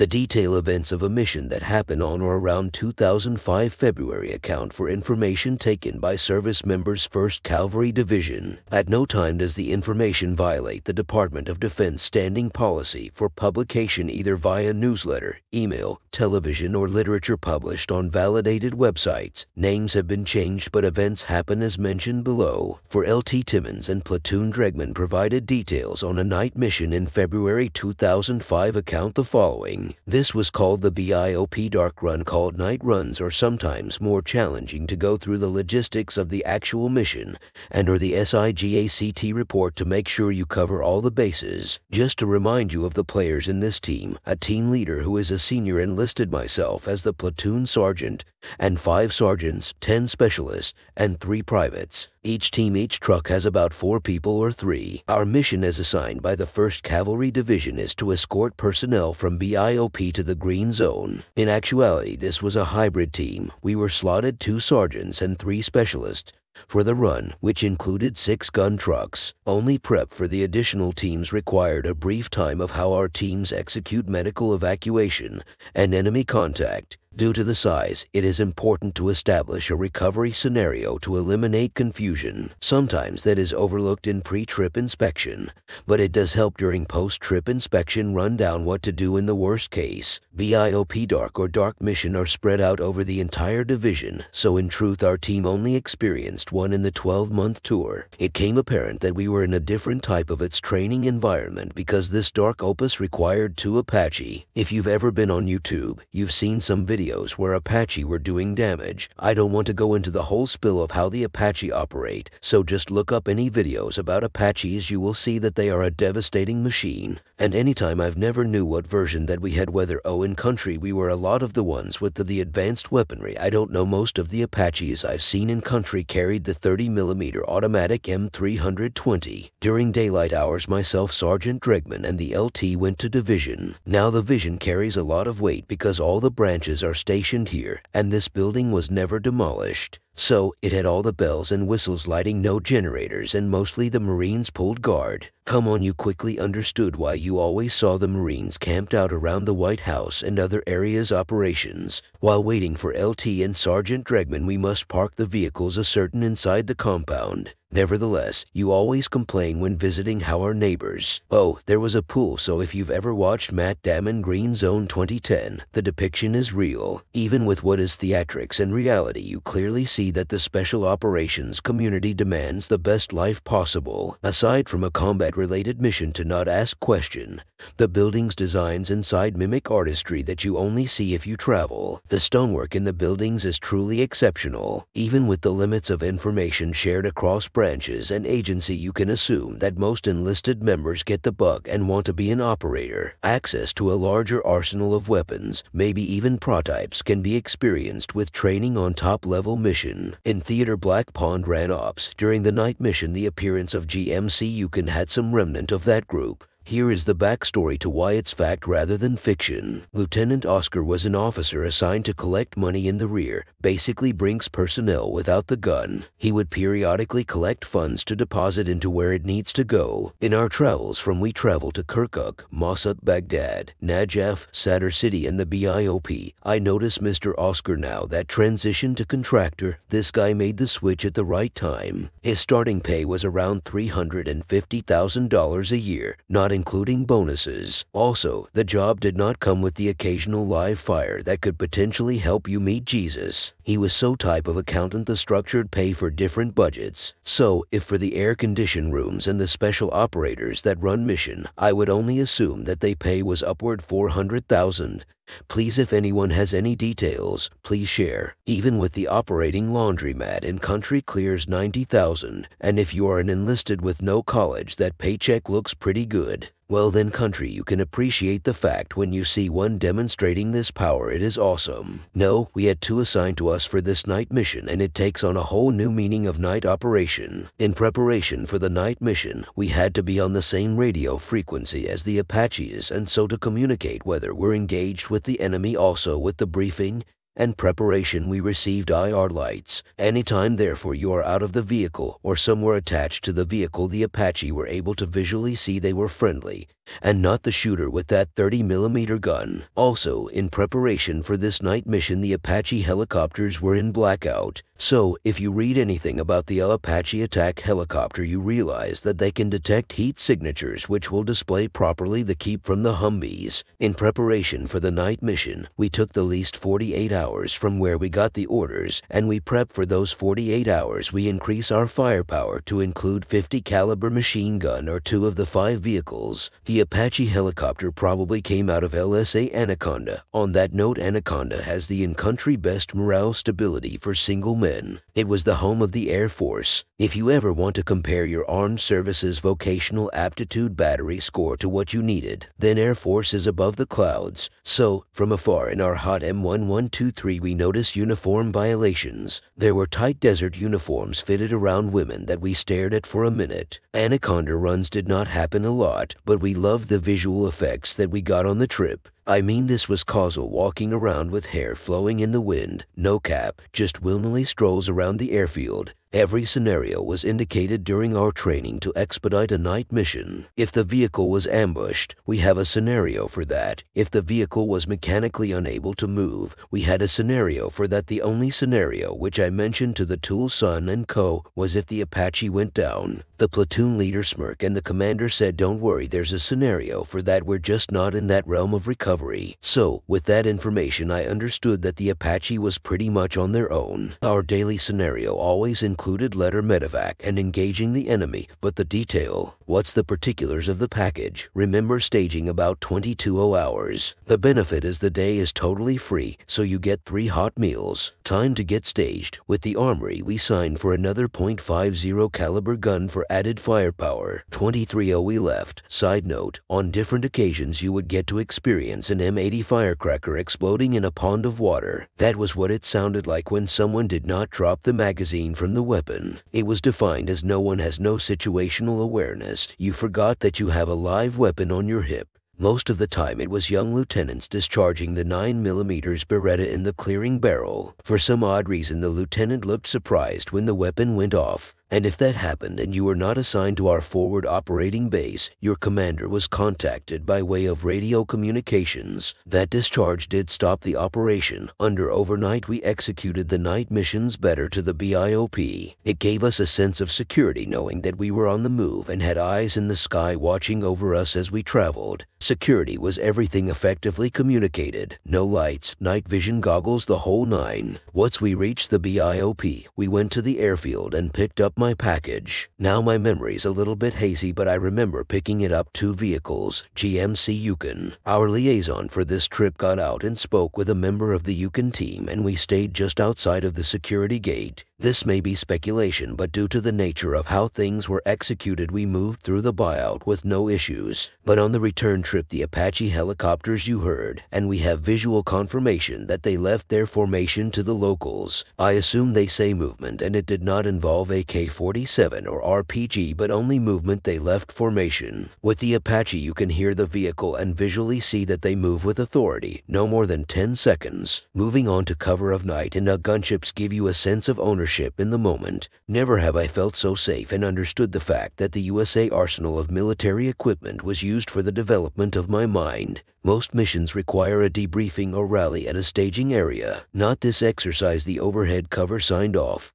The detail events of a mission that happened on or around 2005 February account for information taken by service members 1st Cavalry Division. At no time does the information violate the Department of Defense standing policy for publication either via newsletter, email, television, or literature published on validated websites. Names have been changed, but events happen as mentioned below. For LT Timmons and Platoon Dregman provided details on a night mission in February 2005 account the following. This was called the BIOP Dark Run called night runs are sometimes more challenging to go through the logistics of the actual mission and or the SIGACT report to make sure you cover all the bases. Just to remind you of the players in this team, a team leader who is a senior enlisted myself as the platoon sergeant and five sergeants, 10 specialists, and three privates. Each team, each truck has about four people or three. Our mission as assigned by the 1st Cavalry Division is to escort personnel from BIOP to the Green Zone. In actuality, this was a hybrid team. We were slotted two sergeants and three specialists for the run, which included six gun trucks. Only prep for the additional teams required a brief time of how our teams execute medical evacuation and enemy contact. Due to the size, it is important to establish a recovery scenario to eliminate confusion. Sometimes that is overlooked in pre-trip inspection, but it does help during post-trip inspection run down what to do in the worst case. BIOP Dark or Dark Mission are spread out over the entire division, so in truth our team only experienced one in the 12-month tour. It came apparent that we were in a different type of its training environment because this Dark Opus required two Apache. If you've ever been on YouTube, you've seen some videos videos where Apache were doing damage. I don't want to go into the whole spill of how the Apache operate, so just look up any videos about Apaches you will see that they are a devastating machine. And anytime I've never knew what version that we had whether oh in country we were a lot of the ones with the, the advanced weaponry. I don't know most of the Apaches I've seen in country carried the 30mm automatic M320. During daylight hours myself Sergeant Dregman and the LT went to division. Now the vision carries a lot of weight because all the branches are stationed here and this building was never demolished. So it had all the bells and whistles lighting no generators and mostly the Marines pulled guard. Come on, you quickly understood why you always saw the Marines camped out around the White House and other areas operations. While waiting for LT and Sergeant Dregman, we must park the vehicles a certain inside the compound. Nevertheless, you always complain when visiting how our neighbors. Oh, there was a pool, so if you've ever watched Matt Damon Green Zone 2010, the depiction is real. Even with what is theatrics and reality, you clearly see that the special operations community demands the best life possible. Aside from a combat related mission to not ask question, the building's designs inside mimic artistry that you only see if you travel. The stonework in the buildings is truly exceptional. Even with the limits of information shared across branches and agency, you can assume that most enlisted members get the bug and want to be an operator. Access to a larger arsenal of weapons, maybe even prototypes, can be experienced with training on top level mission. In Theater Black Pond ran ops, during the night mission, the appearance of GMC Yukon had some remnant of that group. Here is the backstory to why it's fact rather than fiction. Lieutenant Oscar was an officer assigned to collect money in the rear, basically Brinks personnel without the gun. He would periodically collect funds to deposit into where it needs to go. In our travels from we travel to Kirkuk, Mosul, Baghdad, Najaf, Sadr City, and the BIOP, I notice Mr. Oscar now that transition to contractor, this guy made the switch at the right time. His starting pay was around $350,000 a year, not including bonuses. Also, the job did not come with the occasional live fire that could potentially help you meet Jesus. He was so type of accountant the structured pay for different budgets. So, if for the air condition rooms and the special operators that run mission, I would only assume that they pay was upward 400,000. Please if anyone has any details, please share. Even with the operating laundromat in country clears 90,000 and if you are an enlisted with no college that paycheck looks pretty good. Well then country you can appreciate the fact when you see one demonstrating this power it is awesome. No, we had two assigned to us for this night mission and it takes on a whole new meaning of night operation. In preparation for the night mission, we had to be on the same radio frequency as the Apaches and so to communicate whether we're engaged with the enemy also with the briefing and preparation we received IR lights. Anytime therefore you are out of the vehicle or somewhere attached to the vehicle the Apache were able to visually see they were friendly and not the shooter with that 30 millimeter gun. Also, in preparation for this night mission, the Apache helicopters were in blackout. So, if you read anything about the Apache attack helicopter, you realize that they can detect heat signatures which will display properly the keep from the Humvees. In preparation for the night mission, we took the least 48 hours from where we got the orders, and we prep for those 48 hours. We increase our firepower to include 50 caliber machine gun or two of the five vehicles. Apache helicopter probably came out of LSA Anaconda. On that note, Anaconda has the in-country best morale stability for single men it was the home of the Air Force. If you ever want to compare your armed services vocational aptitude battery score to what you needed, then Air Force is above the clouds. So, from afar in our hot M1123, we noticed uniform violations. There were tight desert uniforms fitted around women that we stared at for a minute. Anaconda runs did not happen a lot, but we loved the visual effects that we got on the trip. I mean, this was Causal walking around with hair flowing in the wind, no cap, just willingly strolls around the airfield. Every scenario was indicated during our training to expedite a night mission. If the vehicle was ambushed, we have a scenario for that. If the vehicle was mechanically unable to move, we had a scenario for that. The only scenario which I mentioned to the Tool Sun and Co. was if the Apache went down. The platoon leader smirked and the commander said, Don't worry, there's a scenario for that. We're just not in that realm of recovery. So, with that information, I understood that the Apache was pretty much on their own. Our daily scenario always included letter medevac and engaging the enemy, but the detail, what's the particulars of the package? Remember staging about 22 hours. The benefit is the day is totally free, so you get three hot meals. Time to get staged. With the armory, we signed for another .50 caliber gun for added firepower. 23 OE left. Side note, on different occasions you would get to experience an M80 firecracker exploding in a pond of water. That was what it sounded like when someone did not drop the magazine from the weapon. It was defined as no one has no situational awareness. You forgot that you have a live weapon on your hip. Most of the time, it was young lieutenants discharging the 9mm Beretta in the clearing barrel. For some odd reason, the lieutenant looked surprised when the weapon went off. And if that happened and you were not assigned to our forward operating base, your commander was contacted by way of radio communications. That discharge did stop the operation. Under overnight, we executed the night missions better to the BIOP. It gave us a sense of security knowing that we were on the move and had eyes in the sky watching over us as we traveled. Security was everything effectively communicated. No lights, night vision goggles, the whole nine. Once we reached the BIOP, we went to the airfield and picked up my package. Now my memory's a little bit hazy, but I remember picking it up two vehicles, GMC Yukon. Our liaison for this trip got out and spoke with a member of the Yukon team, and we stayed just outside of the security gate. This may be speculation, but due to the nature of how things were executed, we moved through the BIOP with no issues. But on the return trip, the Apache helicopters you heard, and we have visual confirmation that they left their formation to the locals. I assume they say movement, and it did not involve AK 47 or RPG, but only movement they left formation. With the Apache, you can hear the vehicle and visually see that they move with authority, no more than 10 seconds. Moving on to cover of night and gunships give you a sense of ownership ownership in the moment. Never have I felt so safe and understood the fact that the USA arsenal of military equipment was used for the development of my mind. Most missions require a debriefing or rally at a staging area. Not this exercise the overhead cover signed off.